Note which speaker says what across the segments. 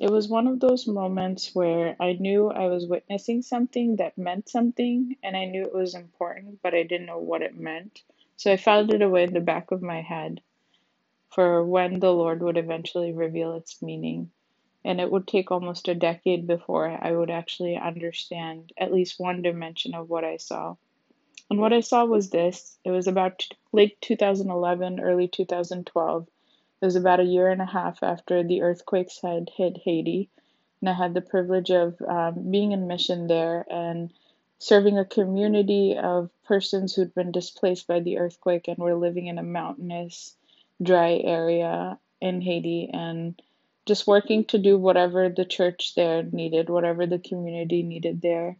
Speaker 1: It was one of those moments where I knew I was witnessing something that meant something, and I knew it was important, but I didn't know what it meant. So I filed it away in the back of my head for when the Lord would eventually reveal its meaning. And it would take almost a decade before I would actually understand at least one dimension of what I saw. And what I saw was this it was about late 2011, early 2012. It was about a year and a half after the earthquakes had hit Haiti. And I had the privilege of um, being in mission there and serving a community of persons who'd been displaced by the earthquake and were living in a mountainous, dry area in Haiti and just working to do whatever the church there needed, whatever the community needed there.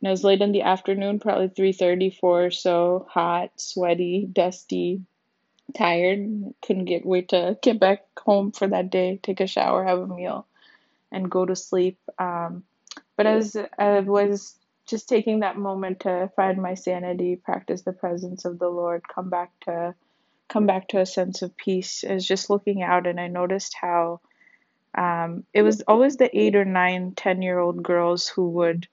Speaker 1: And it was late in the afternoon, probably 3:30, 4 or so, hot, sweaty, dusty, tired. Couldn't get wait to get back home for that day, take a shower, have a meal, and go to sleep. Um, but as I was just taking that moment to find my sanity, practice the presence of the Lord, come back to come back to a sense of peace, I was just looking out and I noticed how um, it was always the eight or nine, ten year old girls who would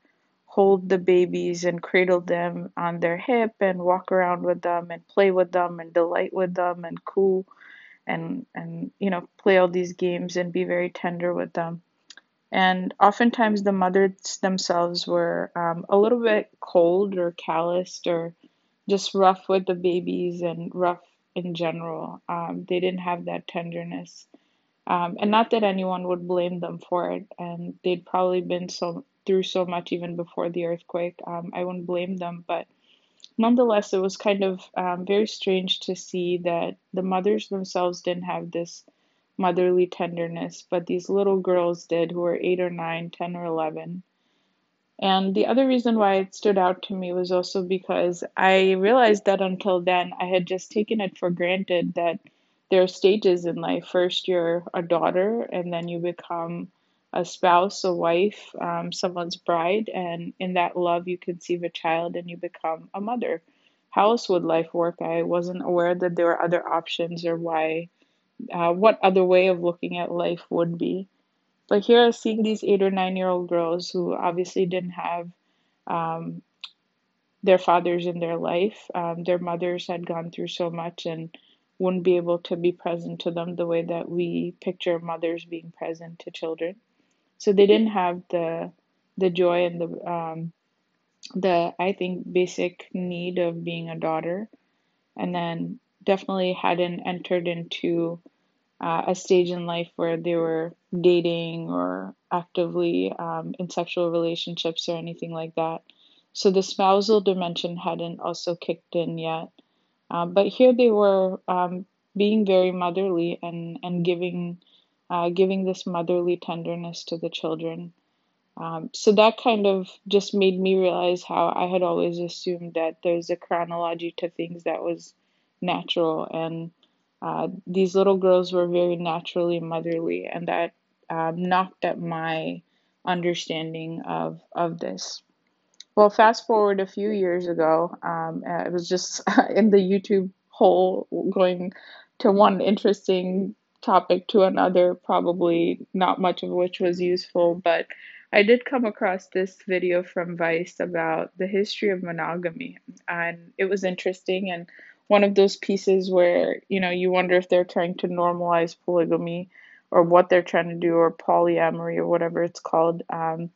Speaker 1: hold the babies and cradle them on their hip and walk around with them and play with them and delight with them and cool and and you know play all these games and be very tender with them. And oftentimes the mothers themselves were um, a little bit cold or calloused or just rough with the babies and rough in general. Um, they didn't have that tenderness. Um, and not that anyone would blame them for it, and they'd probably been so through so much even before the earthquake. Um, I wouldn't blame them, but nonetheless, it was kind of um, very strange to see that the mothers themselves didn't have this motherly tenderness, but these little girls did who were eight or nine, ten or eleven. And the other reason why it stood out to me was also because I realized that until then I had just taken it for granted that there are stages in life. First, you're a daughter, and then you become a spouse, a wife, um, someone's bride, and in that love, you conceive a child and you become a mother. How else would life work? I wasn't aware that there were other options or why, uh, what other way of looking at life would be. But here, seeing these eight or nine year old girls who obviously didn't have um, their fathers in their life. Um, their mothers had gone through so much, and wouldn't be able to be present to them the way that we picture mothers being present to children. So they didn't have the the joy and the um, the I think basic need of being a daughter, and then definitely hadn't entered into uh, a stage in life where they were dating or actively um, in sexual relationships or anything like that. So the spousal dimension hadn't also kicked in yet. Um, but here they were um, being very motherly and, and giving uh, giving this motherly tenderness to the children. Um, so that kind of just made me realize how I had always assumed that there's a chronology to things that was natural, and uh, these little girls were very naturally motherly, and that um, knocked at my understanding of of this. Well, fast forward a few years ago, um, it was just in the YouTube hole going to one interesting topic to another, probably not much of which was useful, but I did come across this video from Vice about the history of monogamy, and it was interesting and one of those pieces where you know you wonder if they're trying to normalize polygamy or what they're trying to do or polyamory or whatever it's called. Um,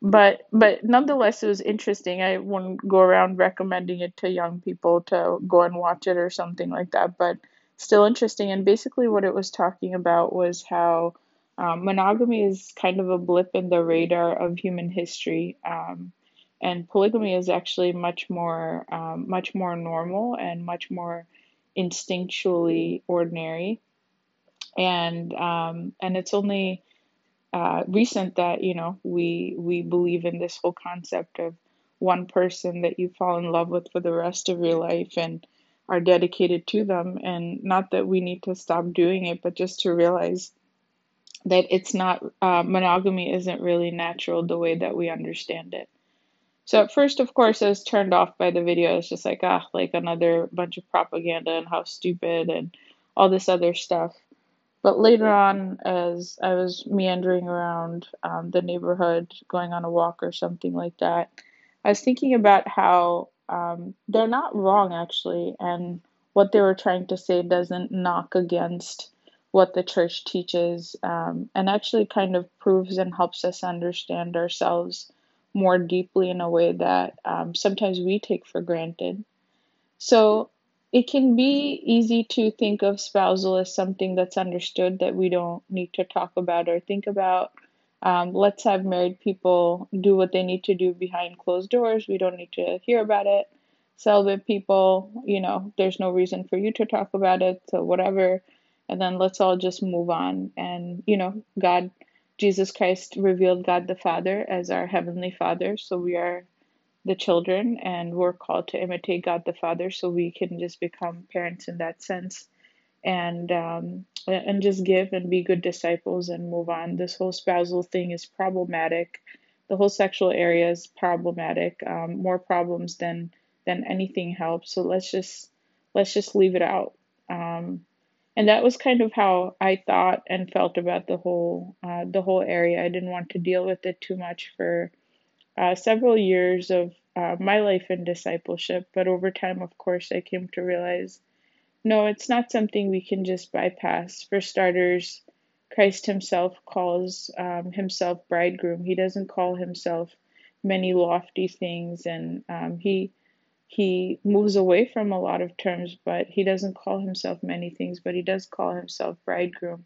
Speaker 1: but but nonetheless it was interesting i wouldn't go around recommending it to young people to go and watch it or something like that but still interesting. And basically what it was talking about was how um, monogamy is kind of a blip in the radar of human history um, and polygamy is actually much more um, much more normal and much more instinctually ordinary. And um, and it's only uh, recent that you know we we believe in this whole concept of one person that you fall in love with for the rest of your life. And are dedicated to them. And not that we need to stop doing it but just to realize that it's not uh, monogamy isn't really natural the way that we understand it. So at first of course i was turned off by the video. It's just like ah like another bunch of propaganda and how stupid and all this other stuff. But later on, as I was meandering around um, the neighborhood, going on a walk or something like that, I was thinking about how um, they're not wrong actually, and what they were trying to say doesn't knock against what the church teaches, um, and actually kind of proves and helps us understand ourselves more deeply in a way that um, sometimes we take for granted. So it can be easy to think of spousal as something that's understood that we don't need to talk about or think about. Um, let's have married people do what they need to do behind closed doors. We don't need to hear about it. Celibate people, you know, there's no reason for you to talk about it, so whatever. And then let's all just move on. And, you know, God, Jesus Christ revealed God the Father as our Heavenly Father. So we are the children and we're called to imitate God the Father so we can just become parents in that sense and um, and just give and be good disciples and move on. This whole spousal thing is problematic. The whole sexual area is problematic. Um, more problems than than anything helps. So let's just let's just leave it out. Um, and that was kind of how I thought and felt about the whole uh, the whole area. I didn't want to deal with it too much for uh, several years of uh, my life in discipleship, but over time, of course, I came to realize no, it's not something we can just bypass. For starters, Christ himself calls um, himself bridegroom. He doesn't call himself many lofty things, and um, he he moves away from a lot of terms, but he doesn't call himself many things, but he does call himself bridegroom.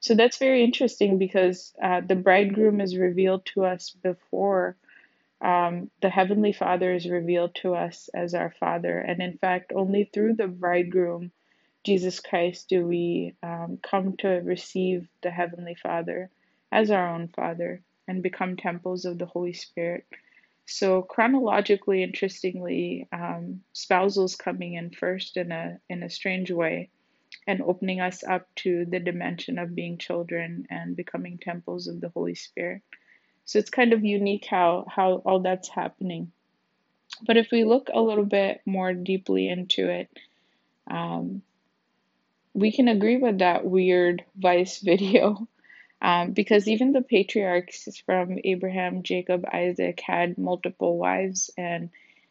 Speaker 1: So that's very interesting because uh, the bridegroom is revealed to us before um, the Heavenly Father is revealed to us as our Father. And in fact, only through the bridegroom, Jesus Christ, do we um, come to receive the Heavenly Father as our own Father and become temples of the Holy Spirit. So chronologically, interestingly, um, spousals coming in first in a in a strange way, and opening us up to the dimension of being children and becoming temples of the Holy Spirit. So it's kind of unique how, how all that's happening. But if we look a little bit more deeply into it, um, we can agree with that weird Vice video um, because even the patriarchs from Abraham, Jacob, Isaac had multiple wives, and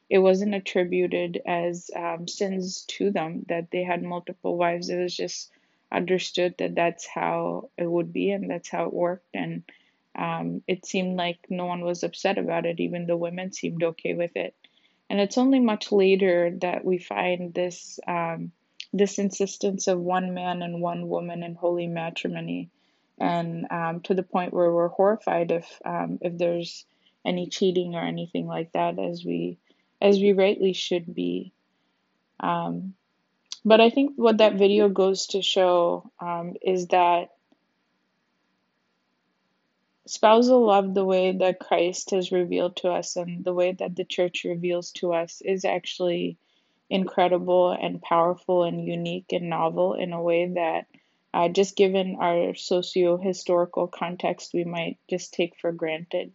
Speaker 1: it wasn't attributed as um, sins to them that they had multiple wives. It was just understood that that's how it would be and that's how it worked. And um, it seemed like no one was upset about it, even the women seemed okay with it. And it's only much later that we find this um, this insistence of one man and one woman in holy matrimony, and um, to the point where we're horrified if um, if there's any cheating or anything like that, as we as we rightly should be. Um, but I think what that video goes to show um, is that spousal love, the way that Christ has revealed to us and the way that the church reveals to us, is actually incredible and powerful and unique and novel in a way that, uh, just given our socio historical context, we might just take for granted.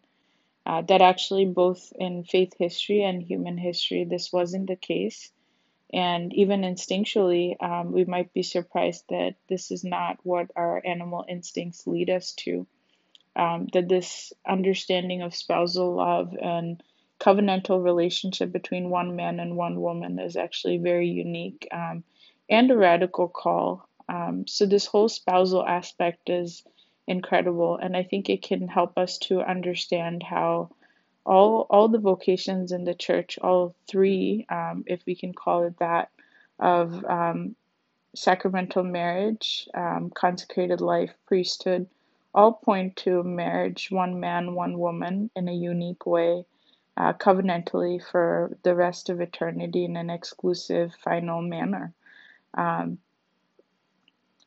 Speaker 1: Uh, that actually, both in faith history and human history, this wasn't the case. And even instinctually, um, we might be surprised that this is not what our animal instincts lead us to um, that this understanding of spousal love and covenantal relationship between one man and one woman is actually very unique um, and a radical call. Um, so, this whole spousal aspect is incredible, and I think it can help us to understand how all, all the vocations in the church, all three, um, if we can call it that, of um, sacramental marriage, um, consecrated life, priesthood, all point to marriage, one man, one woman, in a unique way, uh, covenantally for the rest of eternity in an exclusive, final manner. Um,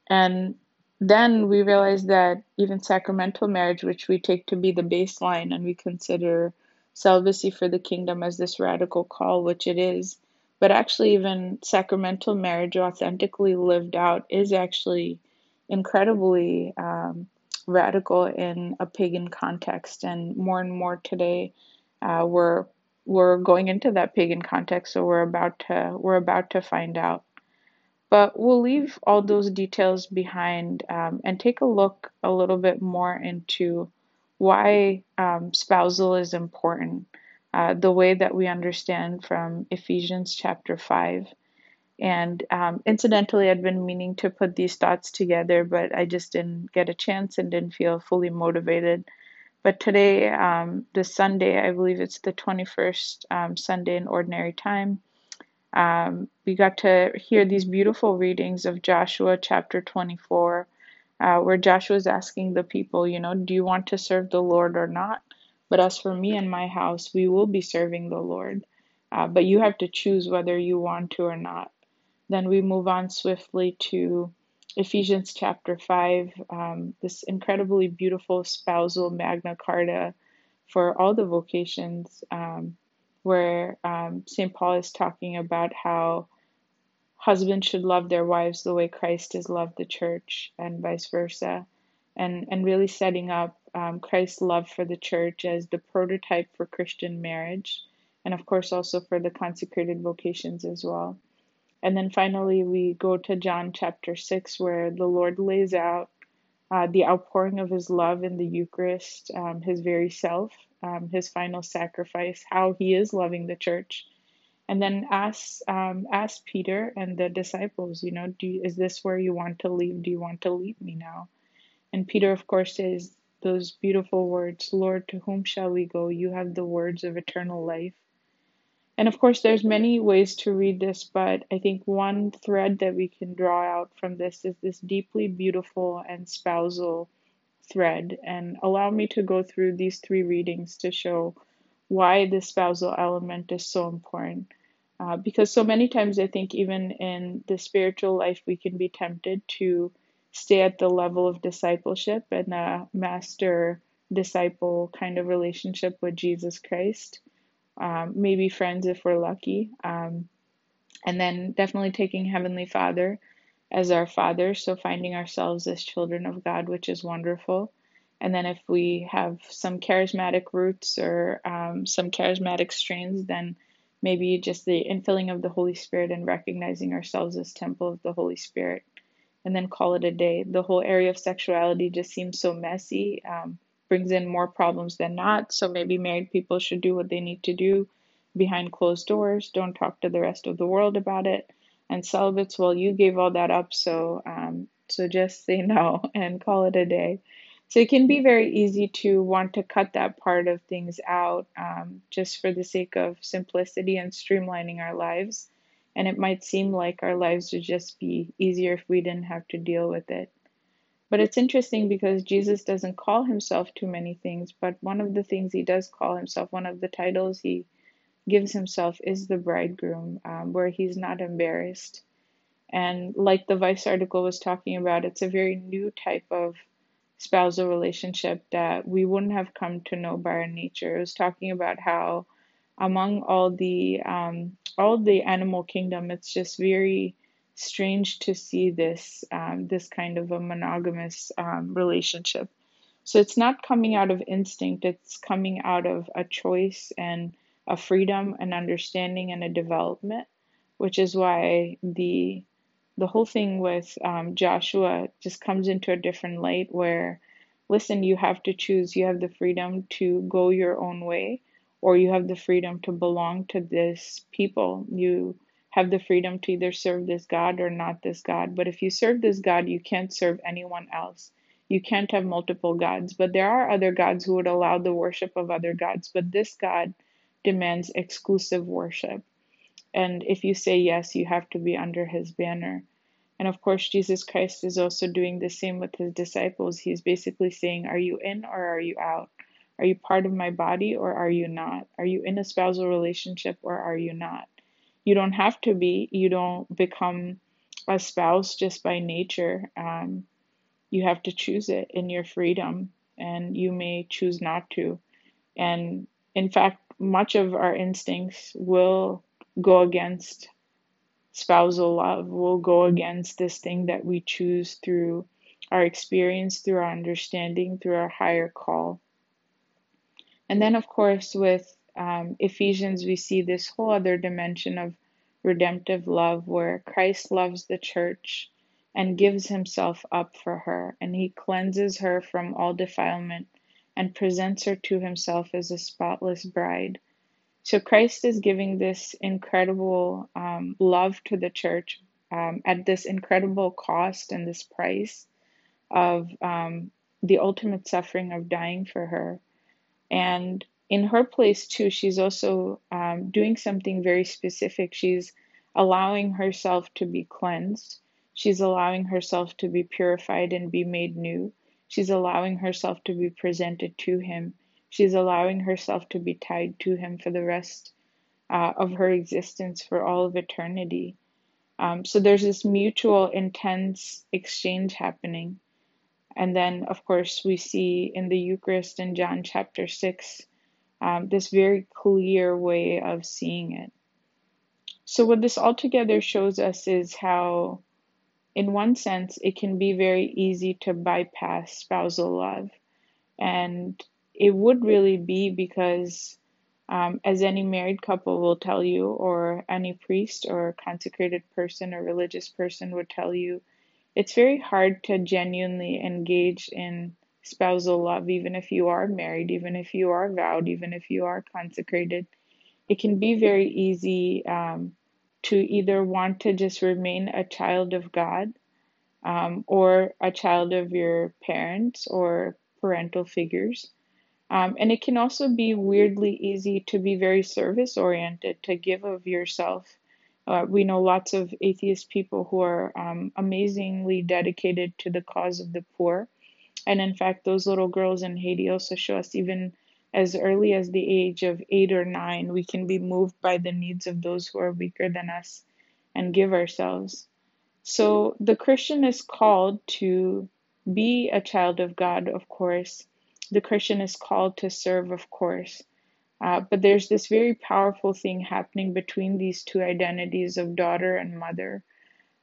Speaker 1: and then we realize that even sacramental marriage, which we take to be the baseline and we consider celibacy for the kingdom as this radical call, which it is, but actually, even sacramental marriage, authentically lived out, is actually incredibly um, radical in a pagan context, and more and more today, uh, we're we're going into that pagan context, so we're about to we're about to find out. But we'll leave all those details behind um, and take a look a little bit more into why um, spousal is important, uh, the way that we understand from Ephesians chapter 5. And um, incidentally, I'd been meaning to put these thoughts together, but I just didn't get a chance and didn't feel fully motivated. But today, um, this Sunday, I believe it's the 21st um, Sunday in Ordinary Time, um, we got to hear these beautiful readings of Joshua chapter 24, uh, where Joshua is asking the people, you know, do you want to serve the Lord or not? But as for me and my house, we will be serving the Lord. Uh, but you have to choose whether you want to or not. Then we move on swiftly to Ephesians chapter 5, um, this incredibly beautiful spousal Magna Carta for all the vocations. Um, where um, St. Paul is talking about how husbands should love their wives the way Christ has loved the church, and vice versa, and and really setting up um, Christ's love for the church as the prototype for Christian marriage, and of course also for the consecrated vocations as well. And then finally, we go to John chapter 6, where the Lord lays out uh, the outpouring of his love in the Eucharist, um, his very self, um, his final sacrifice, how he is loving the church. And then ask, um, ask Peter and the disciples, you know, do you, is this where you want to leave? Do you want to leave me now? And Peter, of course, says those beautiful words, Lord, to whom shall we go? You have the words of eternal life. And of course, there's many ways to read this, but I think one thread that we can draw out from this is this deeply beautiful and spousal thread. And allow me to go through these three readings to show why the spousal element is so important. Uh, because so many times I think even in the spiritual life, we can be tempted to stay at the level of discipleship and a master disciple kind of relationship with Jesus Christ um, maybe friends if we're lucky. Um, and then definitely taking Heavenly Father as our Father, so finding ourselves as children of God, which is wonderful. And then if we have some charismatic roots or um, some charismatic strains, then maybe just the infilling of the Holy Spirit and recognizing ourselves as temple of the Holy Spirit, and then call it a day. The whole area of sexuality just seems so messy. Um, brings in more problems than not. So maybe married people should do what they need to do behind closed doors. Don't talk to the rest of the world about it. And celibates, well, you gave all that up, so um, so just say no and call it a day. So it can be very easy to want to cut that part of things out um, just for the sake of simplicity and streamlining our lives. And it might seem like our lives would just be easier if we didn't have to deal with it. But it's interesting because Jesus doesn't call himself too many things, but one of the things he does call himself, one of the titles he gives himself is the bridegroom, um, where he's not embarrassed. And like the Vice article was talking about, it's a very new type of spousal relationship that we wouldn't have come to know by our nature. It was talking about how among all the um, all the animal kingdom, it's just very strange to see this um, this kind of a monogamous um, relationship. So it's not coming out of instinct; it's coming out of a choice and a freedom, an understanding, and a development. Which is why the the whole thing with um, Joshua just comes into a different light. Where, listen, you have to choose. You have the freedom to go your own way, or you have the freedom to belong to this people. You have the freedom to either serve this God or not this God. But if you serve this God, you can't serve anyone else. You can't have multiple gods. But there are other gods who would allow the worship of other gods. But this God demands exclusive worship. And if you say yes, you have to be under his banner. And of course, Jesus Christ is also doing the same with his disciples. He's basically saying, Are you in or are you out? Are you part of my body or are you not? Are you in a spousal relationship or are you not? You don't have to be. You don't become a spouse just by nature. Um, you have to choose it in your freedom, and you may choose not to. And in fact, much of our instincts will go against spousal love, will go against this thing that we choose through our experience, through our understanding, through our higher call. And then, of course, with um, Ephesians, we see this whole other dimension of redemptive love where Christ loves the church and gives himself up for her, and he cleanses her from all defilement and presents her to himself as a spotless bride. So Christ is giving this incredible um, love to the church um, at this incredible cost and this price of um, the ultimate suffering of dying for her. And in her place, too, she's also um, doing something very specific. She's allowing herself to be cleansed, she's allowing herself to be purified and be made new. She's allowing herself to be presented to Him. She's allowing herself to be tied to Him for the rest uh, of her existence, for all of eternity. Um, so there's this mutual, intense exchange happening. And then, of course, we see in the Eucharist in John chapter 6 um, this very clear way of seeing it. So, what this altogether shows us is how, in one sense, it can be very easy to bypass spousal love. And it would really be because, um, as any married couple will tell you, or any priest or consecrated person or religious person would tell you, it's very hard to genuinely engage in spousal love, even if you are married, even if you are vowed, even if you are consecrated. It can be very easy um, to either want to just remain a child of God um, or a child of your parents or parental figures. Um, and it can also be weirdly easy to be very service oriented, to give of yourself. Uh, we know lots of atheist people who are um, amazingly dedicated to the cause of the poor. And in fact, those little girls in Haiti also show us even as early as the age of eight or nine, we can be moved by the needs of those who are weaker than us and give ourselves. So the Christian is called to be a child of God, of course. The Christian is called to serve, of course. Uh, but there's this very powerful thing happening between these two identities of daughter and mother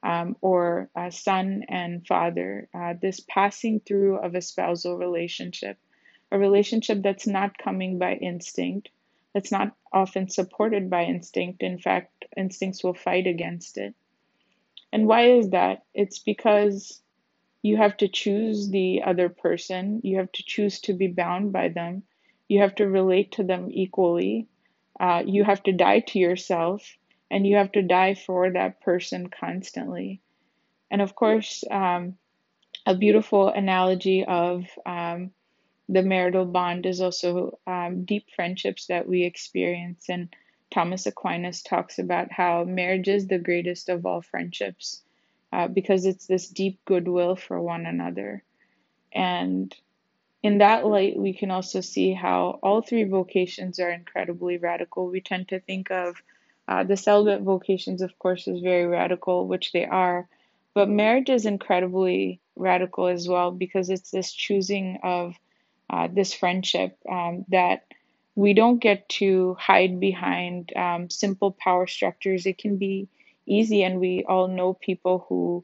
Speaker 1: um, or son and father, uh, this passing through of a spousal relationship, a relationship that's not coming by instinct, that's not often supported by instinct. In fact, instincts will fight against it. And why is that? It's because you have to choose the other person, you have to choose to be bound by them, you have to relate to them equally, uh, you have to die to yourself and you have to die for that person constantly. And of course, um, a beautiful analogy of um, the marital bond is also um, deep friendships that we experience. And Thomas Aquinas talks about how marriage is the greatest of all friendships uh, because it's this deep goodwill for one another. And in that light, we can also see how all three vocations are incredibly radical. We tend to think of uh, the celibate vocations, of course, is very radical, which they are, but marriage is incredibly radical as well because it's this choosing of uh, this friendship um, that we don't get to hide behind um, simple power structures. It can be easy, and we all know people who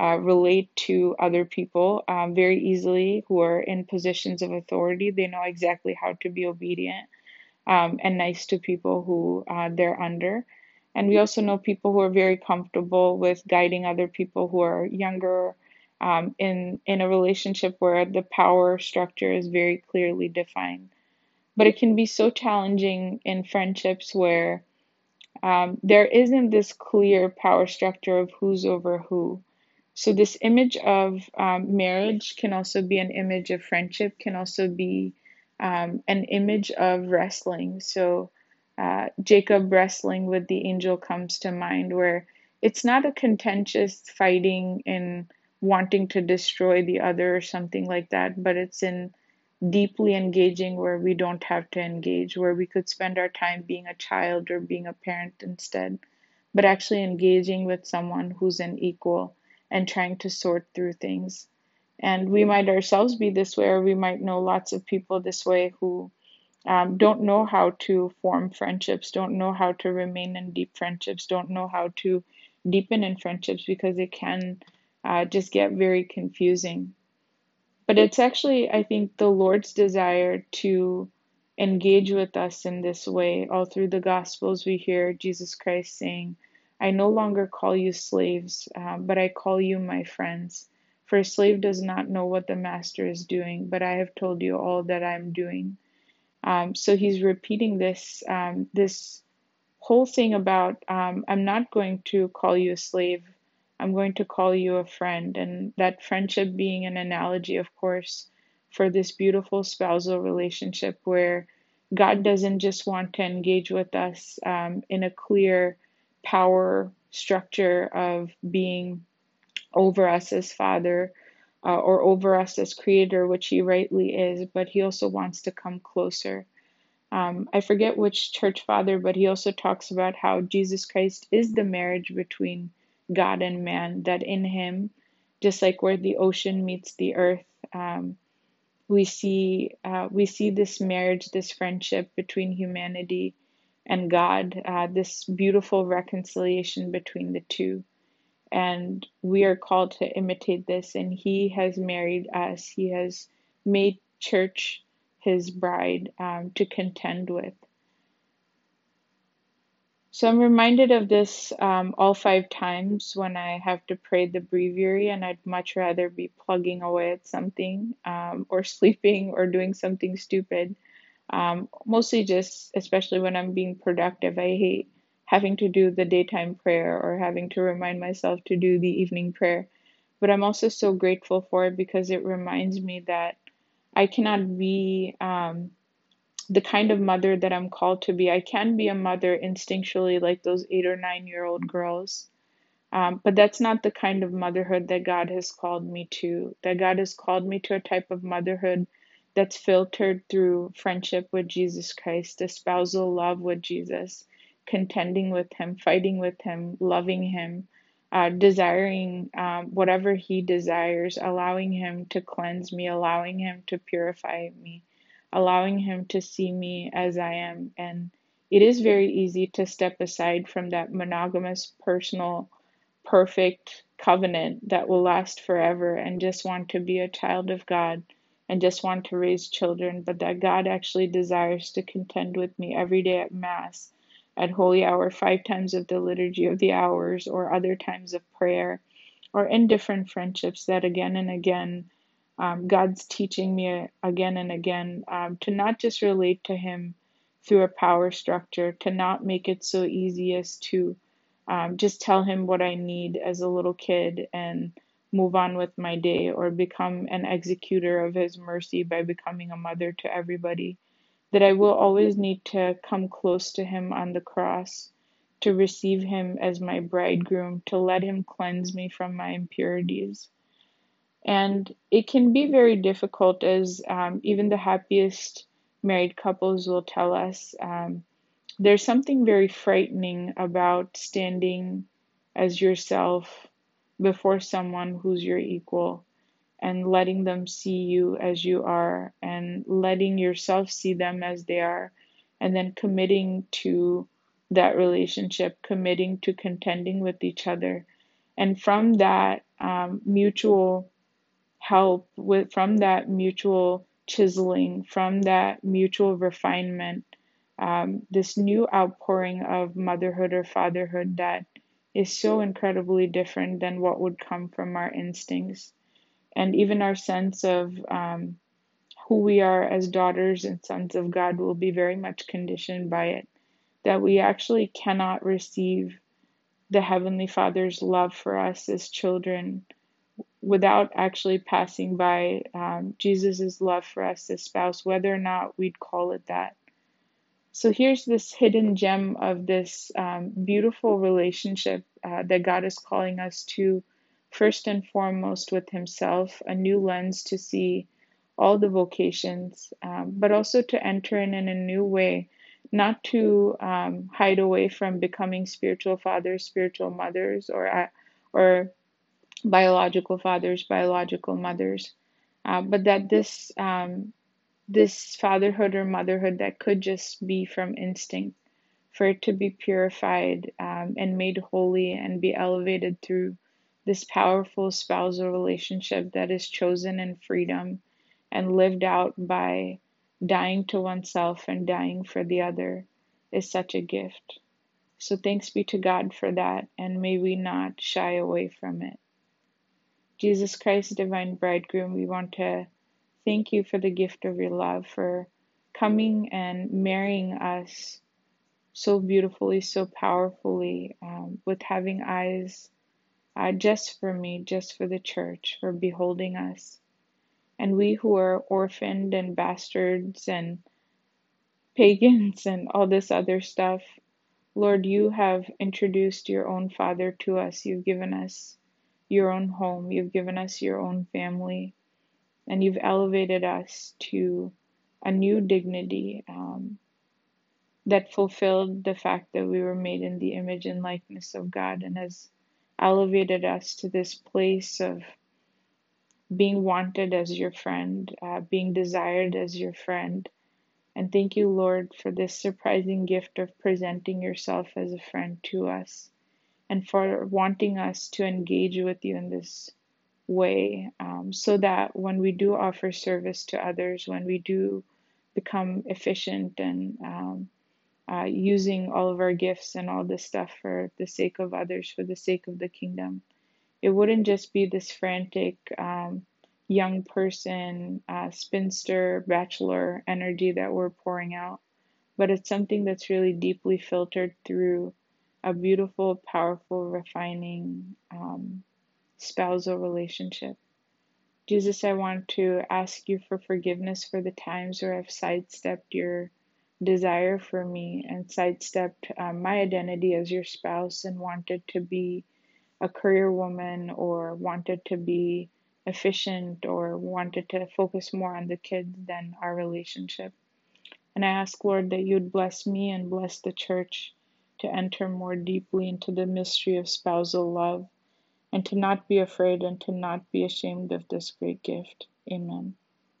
Speaker 1: uh, relate to other people um, very easily who are in positions of authority. They know exactly how to be obedient um, and nice to people who uh, they're under. And we also know people who are very comfortable with guiding other people who are younger um, in in a relationship where the power structure is very clearly defined. But it can be so challenging in friendships where um, there isn't this clear power structure of who's over who. So this image of um, marriage can also be an image of friendship, can also be um, an image of wrestling. So uh, Jacob wrestling with the angel comes to mind, where it's not a contentious fighting in wanting to destroy the other or something like that, but it's in deeply engaging where we don't have to engage, where we could spend our time being a child or being a parent instead, but actually engaging with someone who's an equal and trying to sort through things. And we might ourselves be this way, or we might know lots of people this way who um, don't know how to form friendships, don't know how to remain in deep friendships, don't know how to deepen in friendships because it can uh, just get very confusing. But it's actually, I think, the Lord's desire to engage with us in this way. All through the Gospels, we hear Jesus Christ saying, I no longer call you slaves, uh, but I call you my friends. For a slave does not know what the master is doing, but I have told you all that I am doing. Um, so he's repeating this um, this whole thing about um, I'm not going to call you a slave. I'm going to call you a friend, and that friendship being an analogy, of course, for this beautiful spousal relationship where God doesn't just want to engage with us um, in a clear power structure of being over us as Father uh, or over us as Creator, which He rightly is, but He also wants to come closer. Um, I forget which church father, but he also talks about how Jesus Christ is the marriage between God and man, that in Him, just like where the ocean meets the earth, um, we see uh, we see this marriage, this friendship between humanity and God, uh, this beautiful reconciliation between the two. And we are called to imitate this. And He has married us, He has made church His bride um, to contend with. So I'm reminded of this um, all five times when I have to pray the breviary, and I'd much rather be plugging away at something um, or sleeping or doing something stupid um, mostly just, especially when I'm being productive, I hate having to do the daytime prayer or having to remind myself to do the evening prayer. But I'm also so grateful for it because it reminds me that I cannot be um, the kind of mother that I'm called to be. I can be a mother instinctually, like those eight or nine year old girls. Um, but that's not the kind of motherhood that God has called me to. That God has called me to a type of motherhood that's filtered through friendship with Jesus Christ, espousal love with Jesus, contending with Him, fighting with Him, loving Him, uh, desiring um, whatever He desires, allowing Him to cleanse me, allowing Him to purify me, allowing Him to see me as I am. And it is very easy to step aside from that monogamous, personal, perfect covenant that will last forever and just want to be a child of God and just want to raise children, but that God actually desires to contend with me every day at Mass, at Holy Hour, five times of the Liturgy of the Hours, or other times of prayer, or in different friendships that again and again um, God's teaching me again and again um, to not just relate to Him through a power structure, to not make it so easy as to um, just tell Him what I need as a little kid and move on with my day or become an executor of His mercy by becoming a mother to everybody. That I will always need to come close to Him on the cross, to receive Him as my bridegroom, to let Him cleanse me from my impurities. And it can be very difficult, as um, even the happiest married couples will tell us. Um, there's something very frightening about standing as yourself before someone who's your equal and letting them see you as you are and letting yourself see them as they are and then committing to that relationship committing to contending with each other and from that um, mutual help with from that mutual chiseling from that mutual refinement um, this new outpouring of motherhood or fatherhood that is so incredibly different than what would come from our instincts. And even our sense of um, who we are as daughters and sons of God will be very much conditioned by it. That we actually cannot receive the Heavenly Father's love for us as children without actually passing by um, Jesus' love for us as spouse, whether or not we'd call it that. So here's this hidden gem of this um, beautiful relationship uh, that God is calling us to, first and foremost with Himself, a new lens to see all the vocations, um, but also to enter in in a new way, not to um, hide away from becoming spiritual fathers, spiritual mothers, or uh, or biological fathers, biological mothers, uh, but that this um, this fatherhood or motherhood that could just be from instinct, for it to be purified um, and made holy and be elevated through this powerful spousal relationship that is chosen in freedom and lived out by dying to oneself and dying for the other is such a gift. So thanks be to God for that, and may we not shy away from it. Jesus Christ, divine bridegroom, we want to thank you for the gift of your love, for coming and marrying us so beautifully, so powerfully, um, with having eyes uh, just for me, just for the church, for beholding us. And we who are orphaned and bastards and pagans and all this other stuff, Lord, you have introduced your own Father to us. You've given us your own home. You've given us your own family. And you've elevated us to a new dignity um, that fulfilled the fact that we were made in the image and likeness of God and has elevated us to this place of being wanted as your friend, uh, being desired as your friend, and thank you, Lord, for this surprising gift of presenting yourself as a friend to us and for wanting us to engage with you in this way um, so that when we do offer service to others, when we do become efficient and um, uh, using all of our gifts and all this stuff for the sake of others, for the sake of the kingdom, it wouldn't just be this frantic, um, young person, uh, spinster, bachelor energy that we're pouring out, but it's something that's really deeply filtered through a beautiful, powerful, refining um, spousal relationship. Jesus, I want to ask you for forgiveness for the times where I've sidestepped your desire for me and sidestepped um, my identity as your spouse and wanted to be a career woman or wanted to be efficient or wanted to focus more on the kids than our relationship. And I ask, Lord, that you'd bless me and bless the church to enter more deeply into the mystery of spousal love and to not be afraid and to not be ashamed of this great gift. Amen.